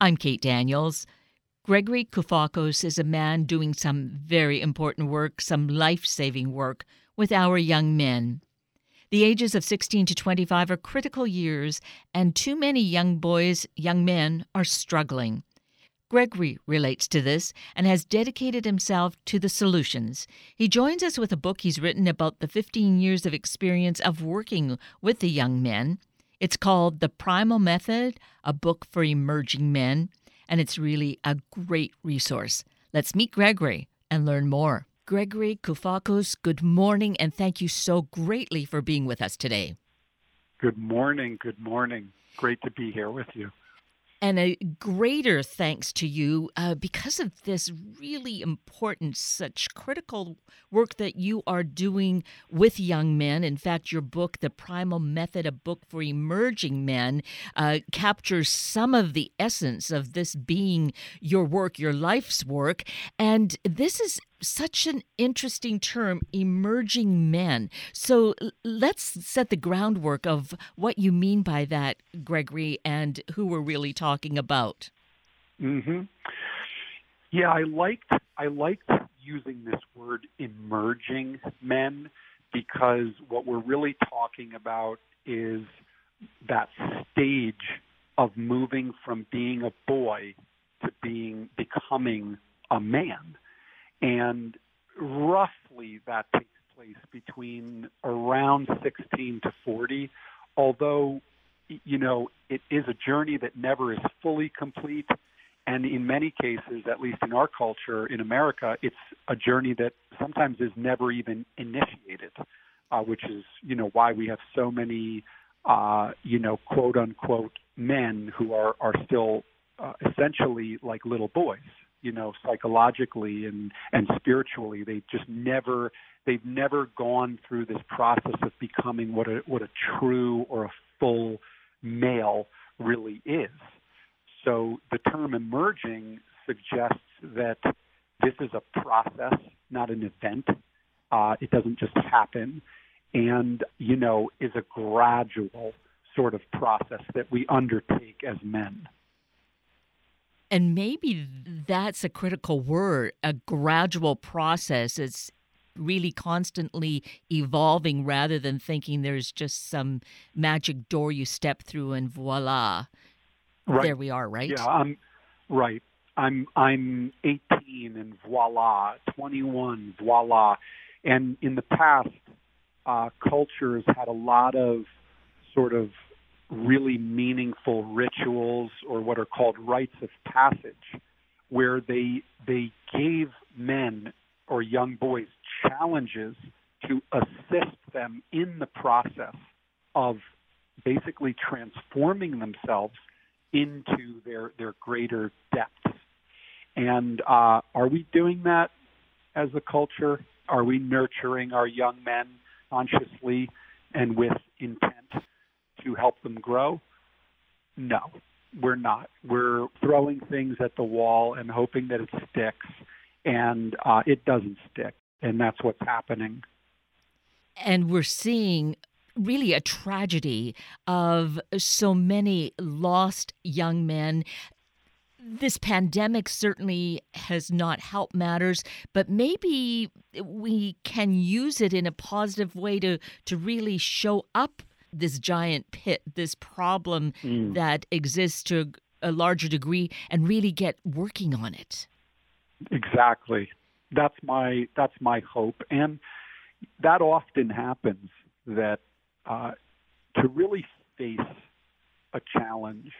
I'm Kate Daniels. Gregory Koufacos is a man doing some very important work, some life saving work with our young men. The ages of 16 to 25 are critical years, and too many young boys, young men, are struggling. Gregory relates to this and has dedicated himself to the solutions. He joins us with a book he's written about the 15 years of experience of working with the young men. It's called The Primal Method, a book for emerging men, and it's really a great resource. Let's meet Gregory and learn more. Gregory Koufacos, good morning, and thank you so greatly for being with us today. Good morning. Good morning. Great to be here with you and a greater thanks to you uh, because of this really important, such critical work that you are doing with young men. In fact, your book, The Primal Method, a book for emerging men, uh, captures some of the essence of this being your work, your life's work. And this is such an interesting term, emerging men. So let's set the groundwork of what you mean by that, Gregory, and who we're really talking about. Mm-hmm. Yeah, I liked I liked using this word emerging men because what we're really talking about is that stage of moving from being a boy to being becoming a man and roughly that takes place between around 16 to 40, although, you know, it is a journey that never is fully complete. And in many cases, at least in our culture in America, it's a journey that sometimes is never even initiated, uh, which is, you know, why we have so many, uh, you know, quote unquote men who are, are still uh, essentially like little boys you know psychologically and and spiritually they just never they've never gone through this process of becoming what a what a true or a full male really is. So the term emerging suggests that this is a process not an event. Uh, it doesn't just happen. And you know is a gradual sort of process that we undertake as men and maybe that's a critical word a gradual process. It's really constantly evolving rather than thinking there's just some magic door you step through and voila. Right. There we are, right? Yeah, I'm right. I'm I'm 18 and voila, 21, voila. And in the past, uh, cultures had a lot of sort of really meaningful rituals or what are called rites of passage where they they gave men or young boys challenges to assist them in the process of basically transforming themselves into their their greater depths. And uh, are we doing that as a culture? Are we nurturing our young men consciously and with intent to help them grow? No, we're not. We're throwing things at the wall and hoping that it sticks, and uh, it doesn't stick. And that's what's happening. And we're seeing really a tragedy of so many lost young men. This pandemic certainly has not helped matters, but maybe we can use it in a positive way to, to really show up this giant pit, this problem mm. that exists to a larger degree, and really get working on it. Exactly. That's my that's my hope, and that often happens. That uh, to really face a challenge,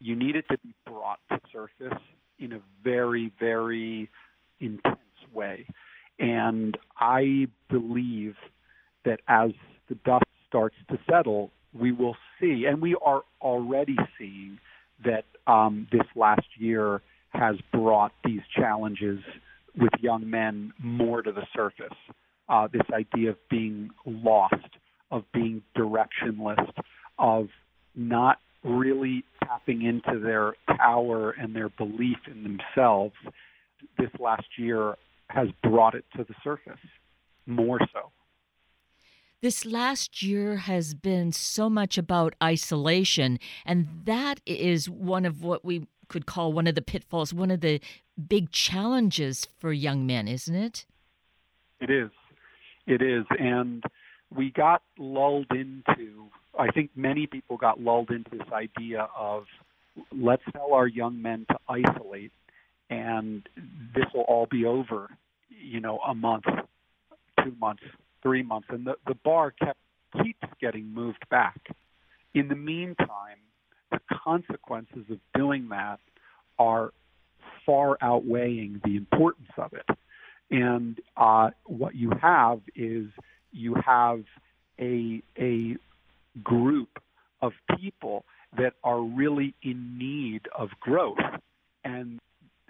you need it to be brought to surface in a very very intense way, and I believe that as the dust starts to settle, we will see, and we are already seeing that um, this last year has brought these challenges with young men more to the surface. Uh, this idea of being lost, of being directionless, of not really tapping into their power and their belief in themselves, this last year has brought it to the surface more so. This last year has been so much about isolation, and that is one of what we could call one of the pitfalls, one of the big challenges for young men, isn't it? It is. It is. And we got lulled into, I think many people got lulled into this idea of let's tell our young men to isolate and this will all be over, you know, a month, two months, three months. And the, the bar kept keeps getting moved back. In the meantime, the consequences of doing that are far outweighing the importance of it. And uh, what you have is you have a a group of people that are really in need of growth, and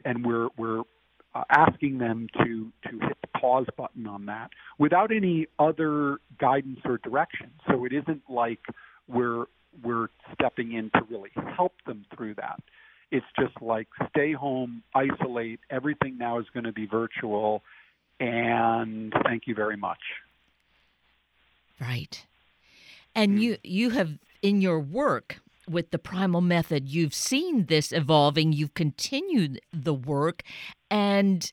and we're we're uh, asking them to to hit the pause button on that without any other guidance or direction. So it isn't like we're we're stepping in to really help them through that. It's just like stay home, isolate. Everything now is going to be virtual, and thank you very much. Right, and you you have in your work with the primal method, you've seen this evolving, you've continued the work, and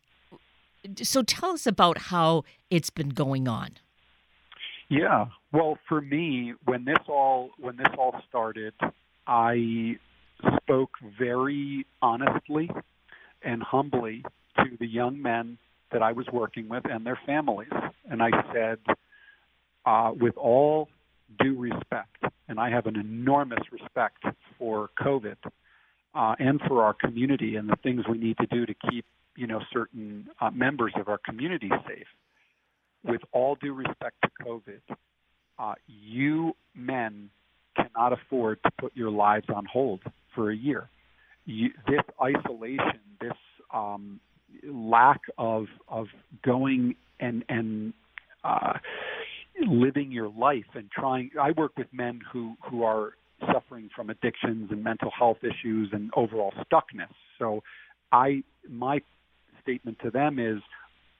so tell us about how it's been going on. Yeah. Well, for me, when this all when this all started, I spoke very honestly and humbly to the young men that I was working with and their families, and I said, uh, with all due respect, and I have an enormous respect for COVID uh, and for our community and the things we need to do to keep you know certain uh, members of our community safe. With all due respect to COVID, uh, you men cannot afford to put your lives on hold for a year. You, this isolation, this um, lack of of going and and uh, living your life and trying. I work with men who who are suffering from addictions and mental health issues and overall stuckness. So, I my statement to them is,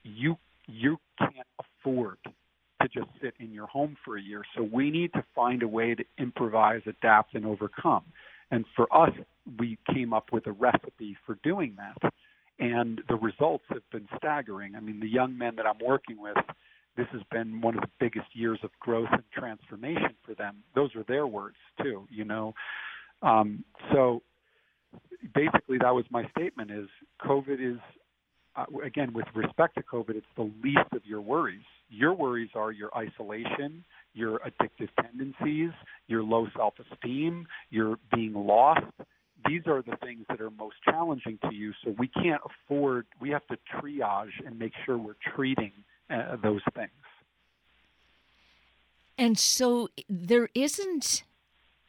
you you can't afford to just sit in your home for a year. So we need to find a way to improvise, adapt, and overcome. And for us, we came up with a recipe for doing that. And the results have been staggering. I mean, the young men that I'm working with this has been one of the biggest years of growth and transformation for them. Those are their words too, you know. Um, so basically, that was my statement: is COVID is uh, again with respect to COVID, it's the least of your worries. Your worries are your isolation, your addictive tendencies, your low self-esteem, your being lost. These are the things that are most challenging to you. So we can't afford. We have to triage and make sure we're treating uh, those things. And so there isn't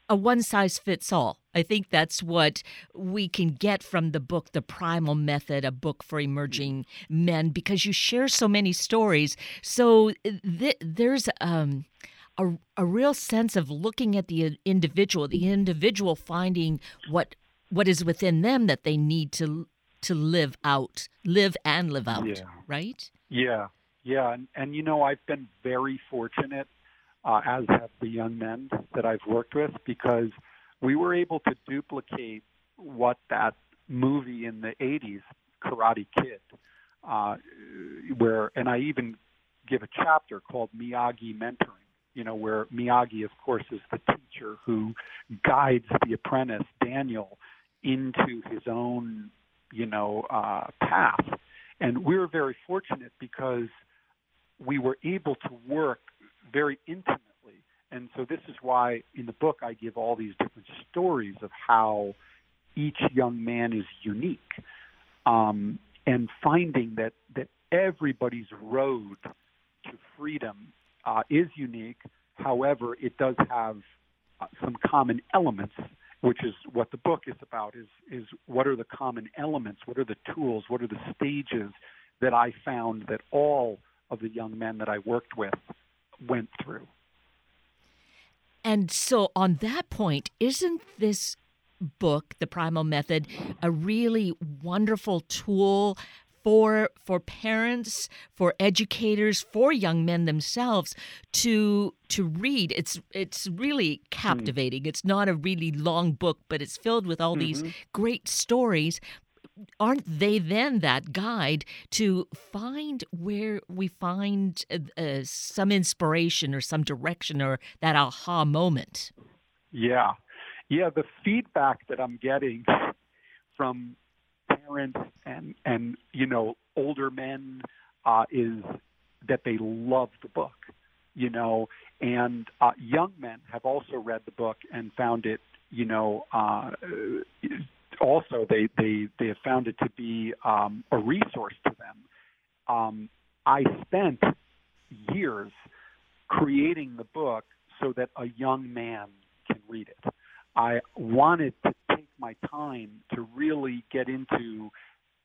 a one size fits all. I think that's what we can get from the book, The Primal Method, a book for emerging men, because you share so many stories. So th- there's um, a, a real sense of looking at the individual, the individual finding what what is within them that they need to to live out, live and live out, yeah. right? Yeah, yeah, and, and you know, I've been very fortunate, uh, as have the young men that I've worked with, because we were able to duplicate what that movie in the 80s, Karate Kid, uh, where, and I even give a chapter called Miyagi Mentoring, you know, where Miyagi, of course, is the teacher who guides the apprentice, Daniel, into his own, you know, uh, path. And we were very fortunate because we were able to work very intimately. And so this is why in the book I give all these different stories of how each young man is unique. Um, and finding that, that everybody's road to freedom uh, is unique. However, it does have uh, some common elements, which is what the book is about. Is is what are the common elements? What are the tools? What are the stages that I found that all of the young men that I worked with went through. And so, on that point, isn't this book, The Primal Method, a really wonderful tool for for parents, for educators, for young men themselves to to read. It's it's really captivating. Mm. It's not a really long book, but it's filled with all mm-hmm. these great stories. Aren't they then that guide to find where we find uh, uh, some inspiration or some direction or that aha moment? Yeah. Yeah, the feedback that I'm getting from parents and and you know older men uh, is that they love the book, you know, and uh, young men have also read the book and found it, you know, uh, also they they found it to be um, a resource to them. Um, I spent years creating the book so that a young man can read it. I wanted to take my time to really get into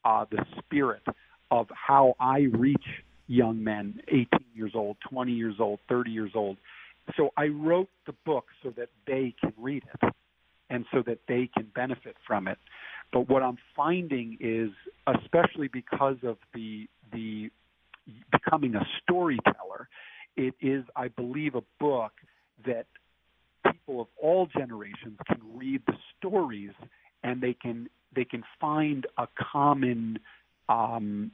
uh, the spirit of how I reach young men, 18 years old, 20 years old, 30 years old. So I wrote the book so that they can read it and so that they can benefit from it. But what I'm finding is, especially because of the the becoming a storyteller, it is, I believe, a book that people of all generations can read the stories and they can they can find a common um,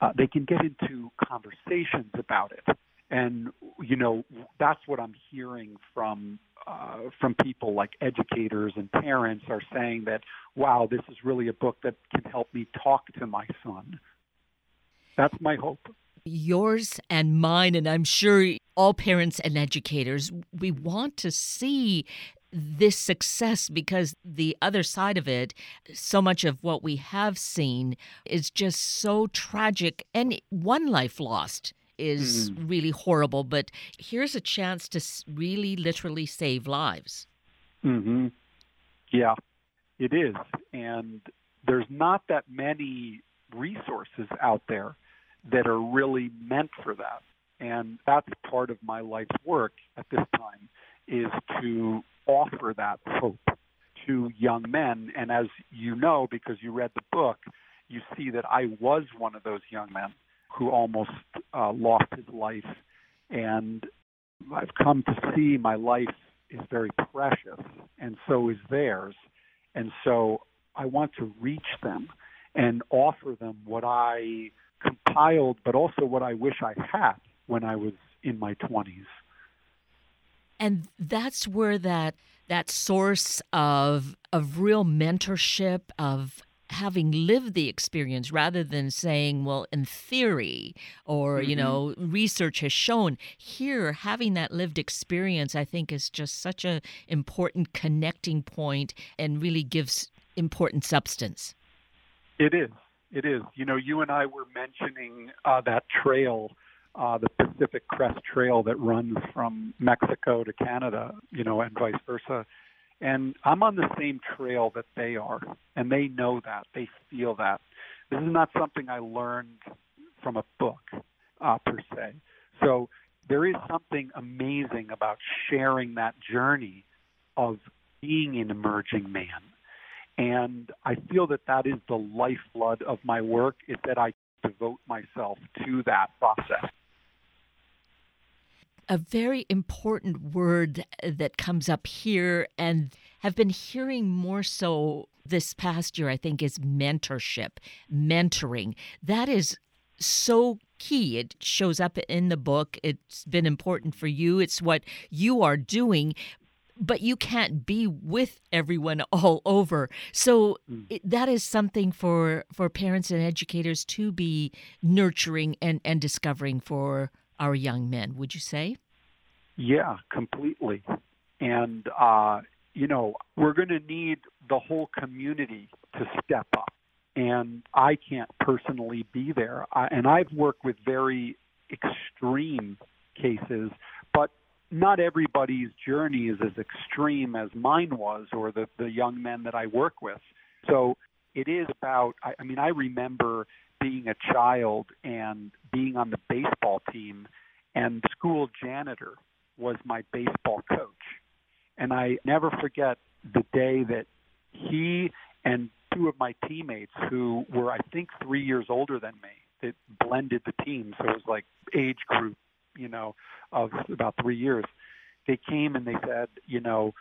uh, they can get into conversations about it and you know that's what i'm hearing from uh, from people like educators and parents are saying that wow this is really a book that can help me talk to my son that's my hope yours and mine, and I'm sure all parents and educators, we want to see this success because the other side of it, so much of what we have seen is just so tragic. And one life lost is mm. really horrible, but here's a chance to really literally save lives. Mm-hmm. Yeah, it is. And there's not that many resources out there that are really meant for that. And that's part of my life's work at this time is to offer that hope to young men. And as you know, because you read the book, you see that I was one of those young men who almost uh, lost his life. And I've come to see my life is very precious, and so is theirs. And so I want to reach them and offer them what I compiled, but also what I wish I had when I was in my 20s. And that's where that that source of of real mentorship of having lived the experience rather than saying well in theory or mm-hmm. you know research has shown here having that lived experience i think is just such a important connecting point and really gives important substance it is it is. You know, you and I were mentioning uh, that trail, uh, the Pacific Crest Trail that runs from Mexico to Canada, you know, and vice versa. And I'm on the same trail that they are, and they know that. They feel that. This is not something I learned from a book, uh, per se. So there is something amazing about sharing that journey of being an emerging man and I feel that that is the lifeblood of my work, is that I devote myself to that process. A very important word that comes up here and have been hearing more so this past year, I think, is mentorship, mentoring. That is so key. It shows up in the book. It's been important for you. It's what you are doing but you can't be with everyone all over. So mm. it, that is something for for parents and educators to be nurturing and and discovering for our young men. Would you say? Yeah, completely. And uh, you know, we're going to need the whole community to step up. And I can't personally be there. I, and I've worked with very extreme cases but not everybody's journey is as extreme as mine was or the, the young men that I work with. So it is about, I, I mean, I remember being a child and being on the baseball team, and school janitor was my baseball coach. And I never forget the day that he and two of my teammates who were, I think, three years older than me. It blended the team, so it was like age group, you know, of about three years. They came and they said, you know,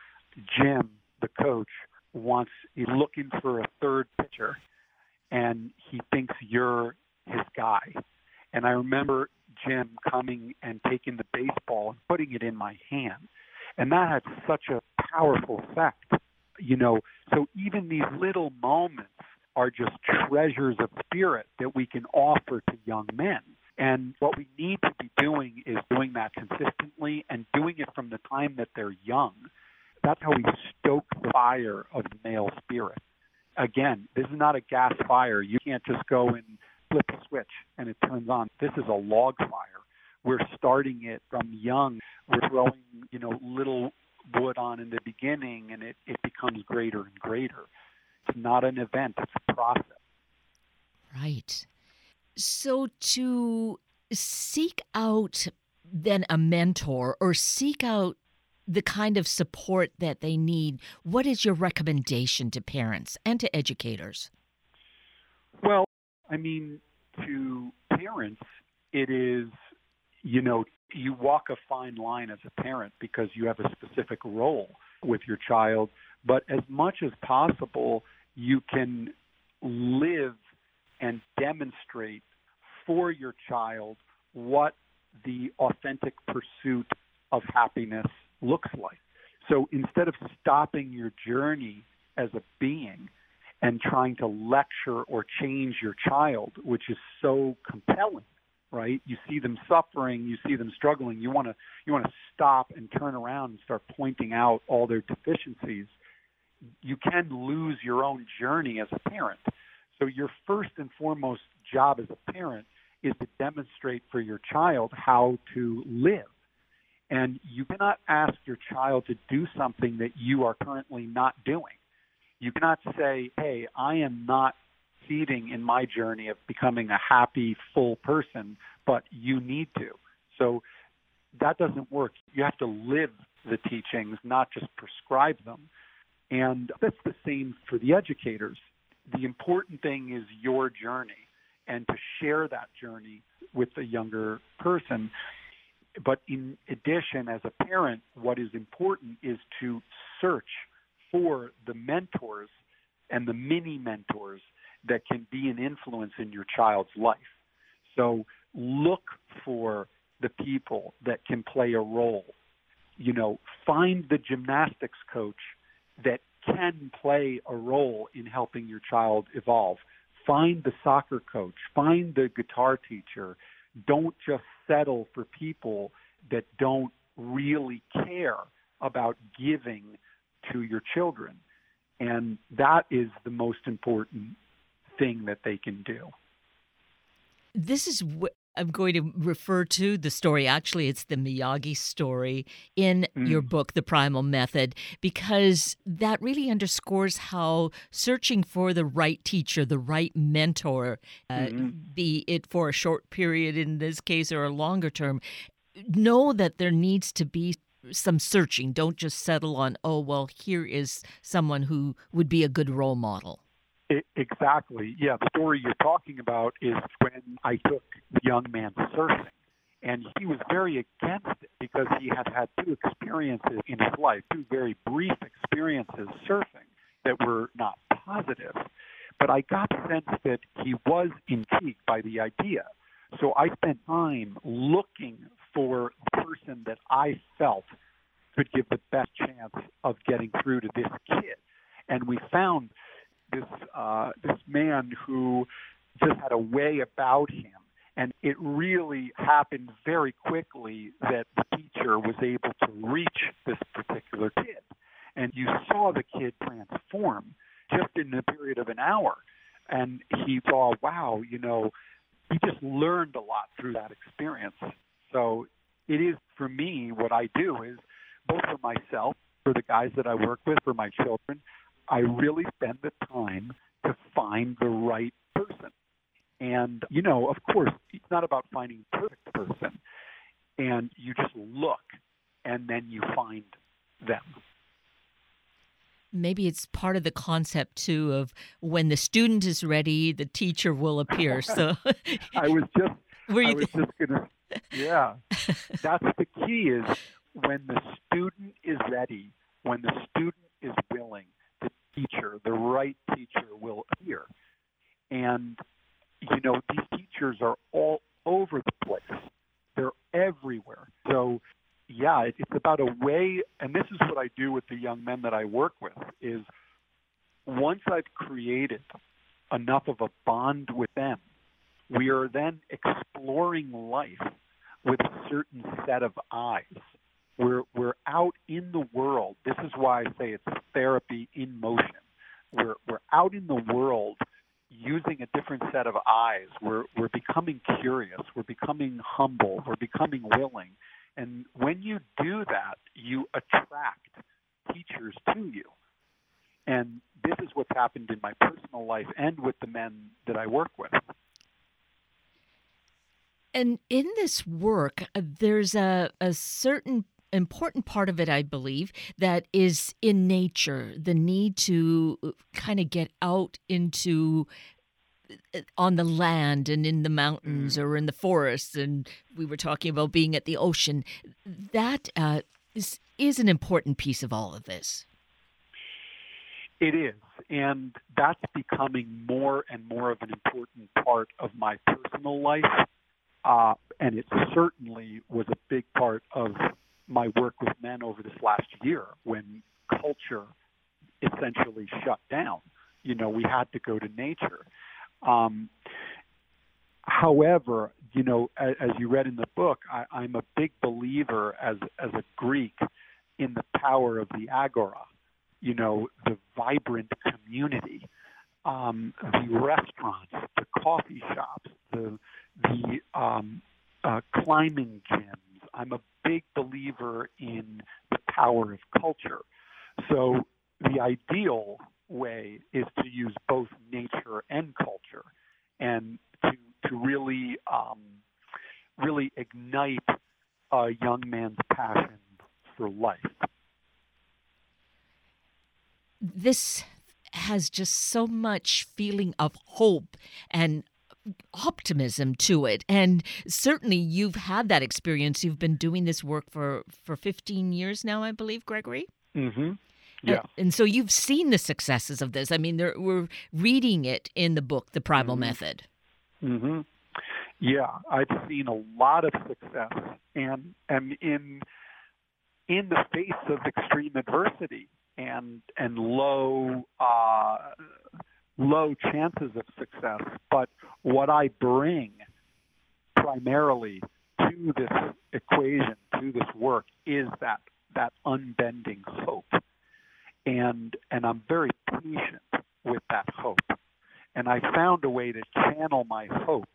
Jim, the coach, wants he's looking for a third pitcher, and he thinks you're his guy. And I remember Jim coming and taking the and putting it in my hand. And that had such a powerful effect. You know, so even these little moments are just treasures of spirit that we can offer to young men. And what we need to be doing is doing that consistently and doing it from the time that they're young. That's how we stoke the fire of the male spirit. Again, this is not a gas fire. You can't just go and flip a switch and it turns on. This is a log fire. We're starting it from young. Throwing, you know, little wood on in the beginning and it, it becomes greater and greater. It's not an event, it's a process. Right. So to seek out then a mentor or seek out the kind of support that they need, what is your recommendation to parents and to educators? Well, I mean, to parents, it is, you know, you walk a fine line as a parent because you have a specific role with your child. But as much as possible, you can live and demonstrate for your child what the authentic pursuit of happiness looks like. So instead of stopping your journey as a being, and trying to lecture or change your child, which is so compelling, right? You see them suffering, you see them struggling, you want to you want to stop and turn around and start pointing out all their deficiencies. You can lose your own journey as a parent. So your first and foremost job as a parent is to demonstrate for your child how to live. And you cannot ask your child to do something that you are currently not doing. You cannot say, hey, I am not feeding in my journey of becoming a happy, full person, but you need to. So that doesn't work. You have to live the teachings, not just prescribe them. And that's the same for the educators. The important thing is your journey and to share that journey with a younger person. But in addition, as a parent, what is important is to search for the mentors and the mini mentors that can be an influence in your child's life. So look for the people that can play a role. You know, find the gymnastics coach that can play a role in helping your child evolve. Find the soccer coach, find the guitar teacher. Don't just settle for people that don't really care about giving to your children. And that is the most important thing that they can do. This is what I'm going to refer to the story. Actually, it's the Miyagi story in mm. your book, The Primal Method, because that really underscores how searching for the right teacher, the right mentor, uh, mm-hmm. be it for a short period in this case or a longer term, know that there needs to be some searching. Don't just settle on, oh, well, here is someone who would be a good role model. Exactly. Yeah, the story you're talking about is when I took the young man surfing. And he was very against it because he had had two experiences in his life, two very brief experiences surfing that were not positive. But I got the sense that he was intrigued by the idea. So I spent time looking for the person that I felt could give the best chance of getting through to this kid. And we found this uh, this man who just had a way about him. And it really happened very quickly that the teacher was able to reach this particular kid. And you saw the kid transform just in the period of an hour. And he saw, wow, you know, he just learned a lot through that experience. So it is for me what I do is both for myself, for the guys that I work with, for my children, I really spend the time to find the right person. And you know, of course, it's not about finding the perfect person. And you just look and then you find them. maybe it's part of the concept too of when the student is ready, the teacher will appear. So I was just Were you I was just gonna yeah. That's the key is when the student is ready, when the student is willing, teacher, the right teacher will appear. And you know, these teachers are all over the place. They're everywhere. So yeah, it's about a way, and this is what I do with the young men that I work with, is once I've created enough of a bond with them, we are then exploring life with a certain set of eyes. We're, we're out in the world. This is why I say it's therapy in motion. We're, we're out in the world using a different set of eyes. We're, we're becoming curious. We're becoming humble. We're becoming willing. And when you do that, you attract teachers to you. And this is what's happened in my personal life and with the men that I work with. And in this work, uh, there's a, a certain important part of it, I believe, that is in nature the need to uh, kind of get out into on the land and in the mountains mm. or in the forests, and we were talking about being at the ocean. That uh, is, is an important piece of all of this. It is, and that's becoming more and more of an important part of my personal life. Uh, and it certainly was a big part of my work with men over this last year when culture essentially shut down. You know, we had to go to nature. Um, however, you know, as, as, you read in the book, I, I'm a big believer as as a Greek in the power of the agora. You know, the vibrant community, um, the restaurants, the coffee shops, the the um, uh, climbing gyms. I'm a big believer in the power of culture. So the ideal way is to use both nature and culture, and to to really um, really ignite a young man's passion for life. This has just so much feeling of hope and optimism to it and certainly you've had that experience you've been doing this work for for 15 years now i believe gregory mm-hmm. yeah. And, and, so you've seen the successes of this. I mean, there, we're reading it in the book, The Primal mm-hmm. Method. Mhm. Yeah, I've seen a lot of success and am in in the face of extreme adversity and and low uh, low chances of success. But what I bring primarily to this equation, to this work, is that that unbending hope. And and I'm very patient with that hope. And I found a way to channel my hope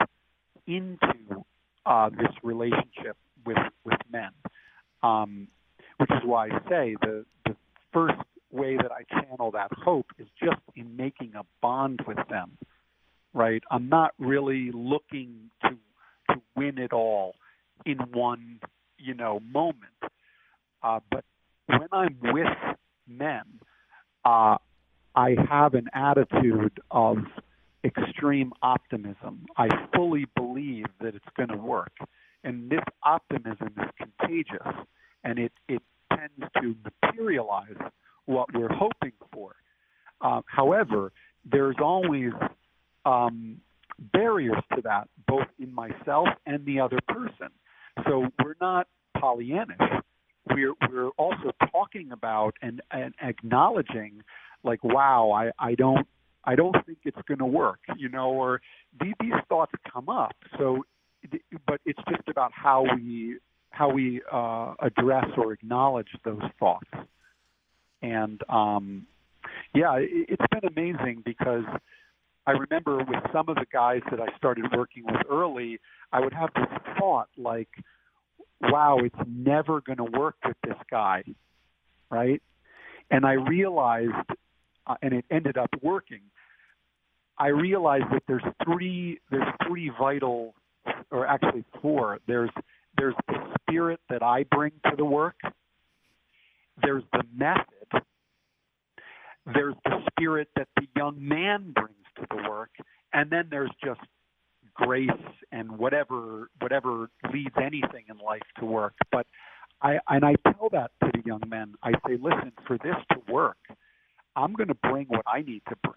into uh, this relationship with with men, um, which is why I say the the first way that I channel that hope is just in making a bond with them, right? I'm not really looking to to win it all in one, you know, moment. Uh, but when I'm with men, uh, I have an attitude of extreme optimism. I fully believe that it's going to work, and this optimism is contagious, and it it tends to materialize what we're hoping for. Uh, however, there's always um, barriers to that, both in myself and the other person. So we're not Pollyannish. We're we're also talking about and, and acknowledging, like, wow, I, I don't I don't think it's going to work, you know, or these, these thoughts come up. So, but it's just about how we how we uh, address or acknowledge those thoughts. And um, yeah, it, it's been amazing because I remember with some of the guys that I started working with early, I would have this thought like, wow, it's never going to work with this guy, right? And I realized, uh, and it ended up working. I realized that there's three there's three vital, or actually four. There's there's the spirit that I bring to the work. There's the method there's the spirit that the young man brings to the work, and then there's just grace and whatever whatever leads anything in life to work. But I and I tell that to the young men. I say, listen, for this to work, I'm going to bring what I need to bring,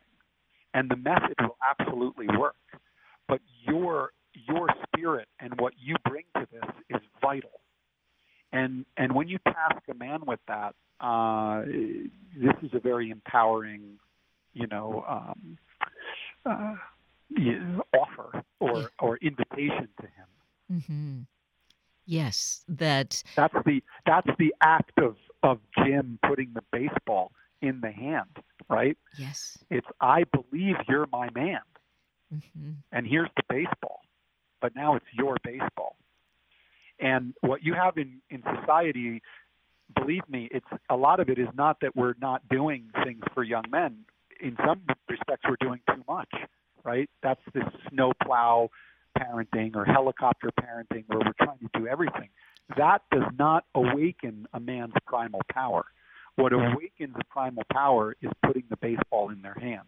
and the method will absolutely work. But your your spirit and what you bring to this is vital. And and when you task a man with that, uh, this is a very empowering, you know, um, uh, offer or or invitation to him. Mm-hmm. Yes, that that's the that's the act of of Jim putting the baseball in the hand, right? Yes, it's I believe you're my man, mm-hmm. and here's the baseball, but now it's your baseball. And what you have in in society believe me, it's a lot of it is not that we're not doing things for young men. In some respects, we're doing too much, right? That's this snowplow parenting or helicopter parenting where we're trying to do everything. That does not awaken a man's primal power. What awakens a primal power is putting the baseball in their hand.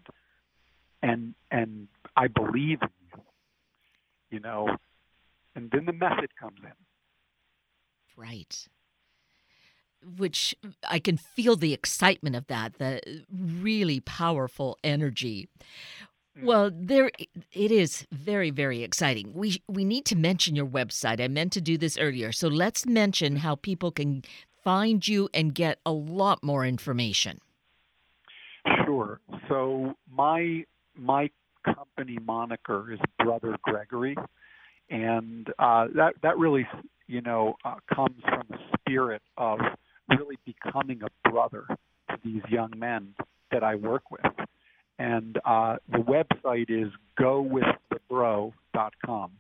And and I believe in you. You know, and then the method comes in. Right which I can feel the excitement of that, the really powerful energy. Hmm. Well, there it is very very exciting. We we need to mention your website. I meant to do this earlier. So let's mention how people can find you and get a lot more information. Sure. So my my company moniker is Brother Gregory, and uh, that that really you know uh, comes from the spirit of really becoming a brother to these young men that I work with. And uh, the website is gowiththebro.com.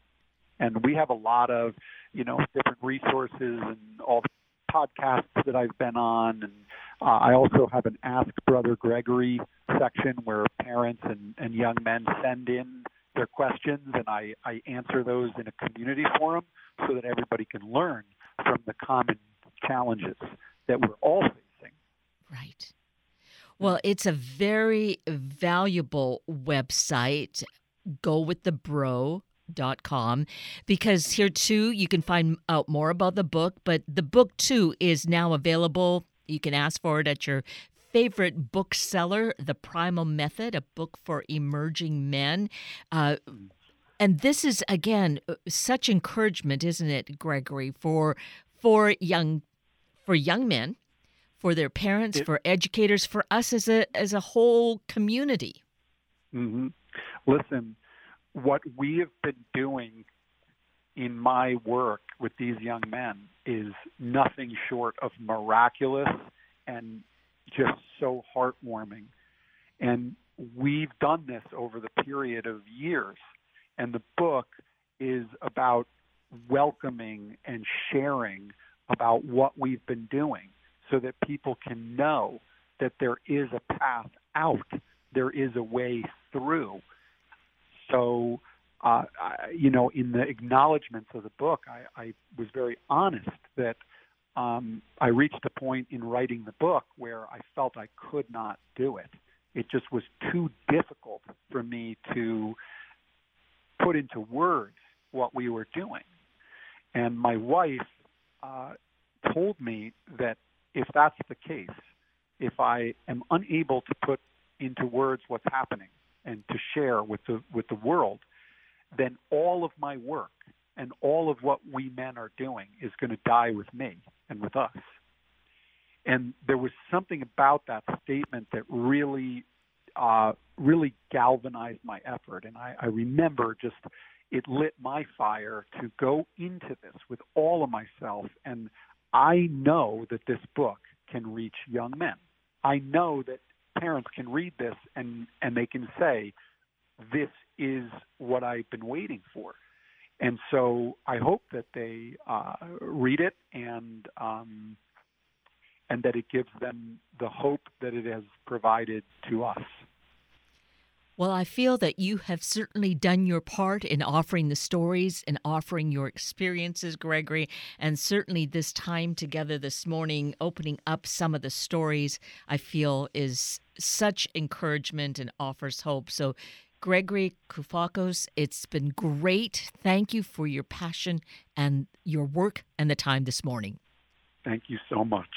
And we have a lot of, you know, different resources and all the podcasts that I've been on. And uh, I also have an Ask Brother Gregory section where parents and, and young men send in their questions, and I, I answer those in a community forum so that everybody can learn from the common challenges that we're all facing. Right. Well, it's a very valuable website. Go with the bro dot com because here too you can find out more about the book but the book too is now available you can ask for it at your favorite bookseller the primal method a book for emerging men uh, and this is again uh, such encouragement isn't it gregory for for young for young men, for their parents, it, for educators, for us as a as a whole community. Mm-hmm. Listen, what we have been doing in my work with these young men is nothing short of miraculous and just so heartwarming. And we've done this over the period of years. And the book is about welcoming and sharing about what we've been doing so that people can know that there is a path out, there is a way through. So, uh, I, you know, in the acknowledgments of the book, I, I was very honest that um, I reached a point in writing the book where I felt I could not do it. It just was too difficult for me to put into words what we were doing. And my wife uh, told me that if that's the case, if I am unable to put into words what's happening and to share with the with the world, then all of my work and all of what we men are doing is going to die with me and with us. And there was something about that statement that really, uh, really galvanized my effort. And I, I remember just it lit my fire to go into this with all of myself. And I know that this book can reach young men. I know that parents can read this and, and they can say, this is what I've been waiting for. And so I hope that they uh, read it and um, and that it gives them the hope that it has provided to us. Well, I feel that you have certainly done your part in offering the stories and offering your experiences, Gregory, and certainly this time together this morning, opening up some of the stories, I feel is such encouragement and offers hope. So, Gregory Koufacos, it's been great. Thank you for your passion and your work and the time this morning. Thank you so much.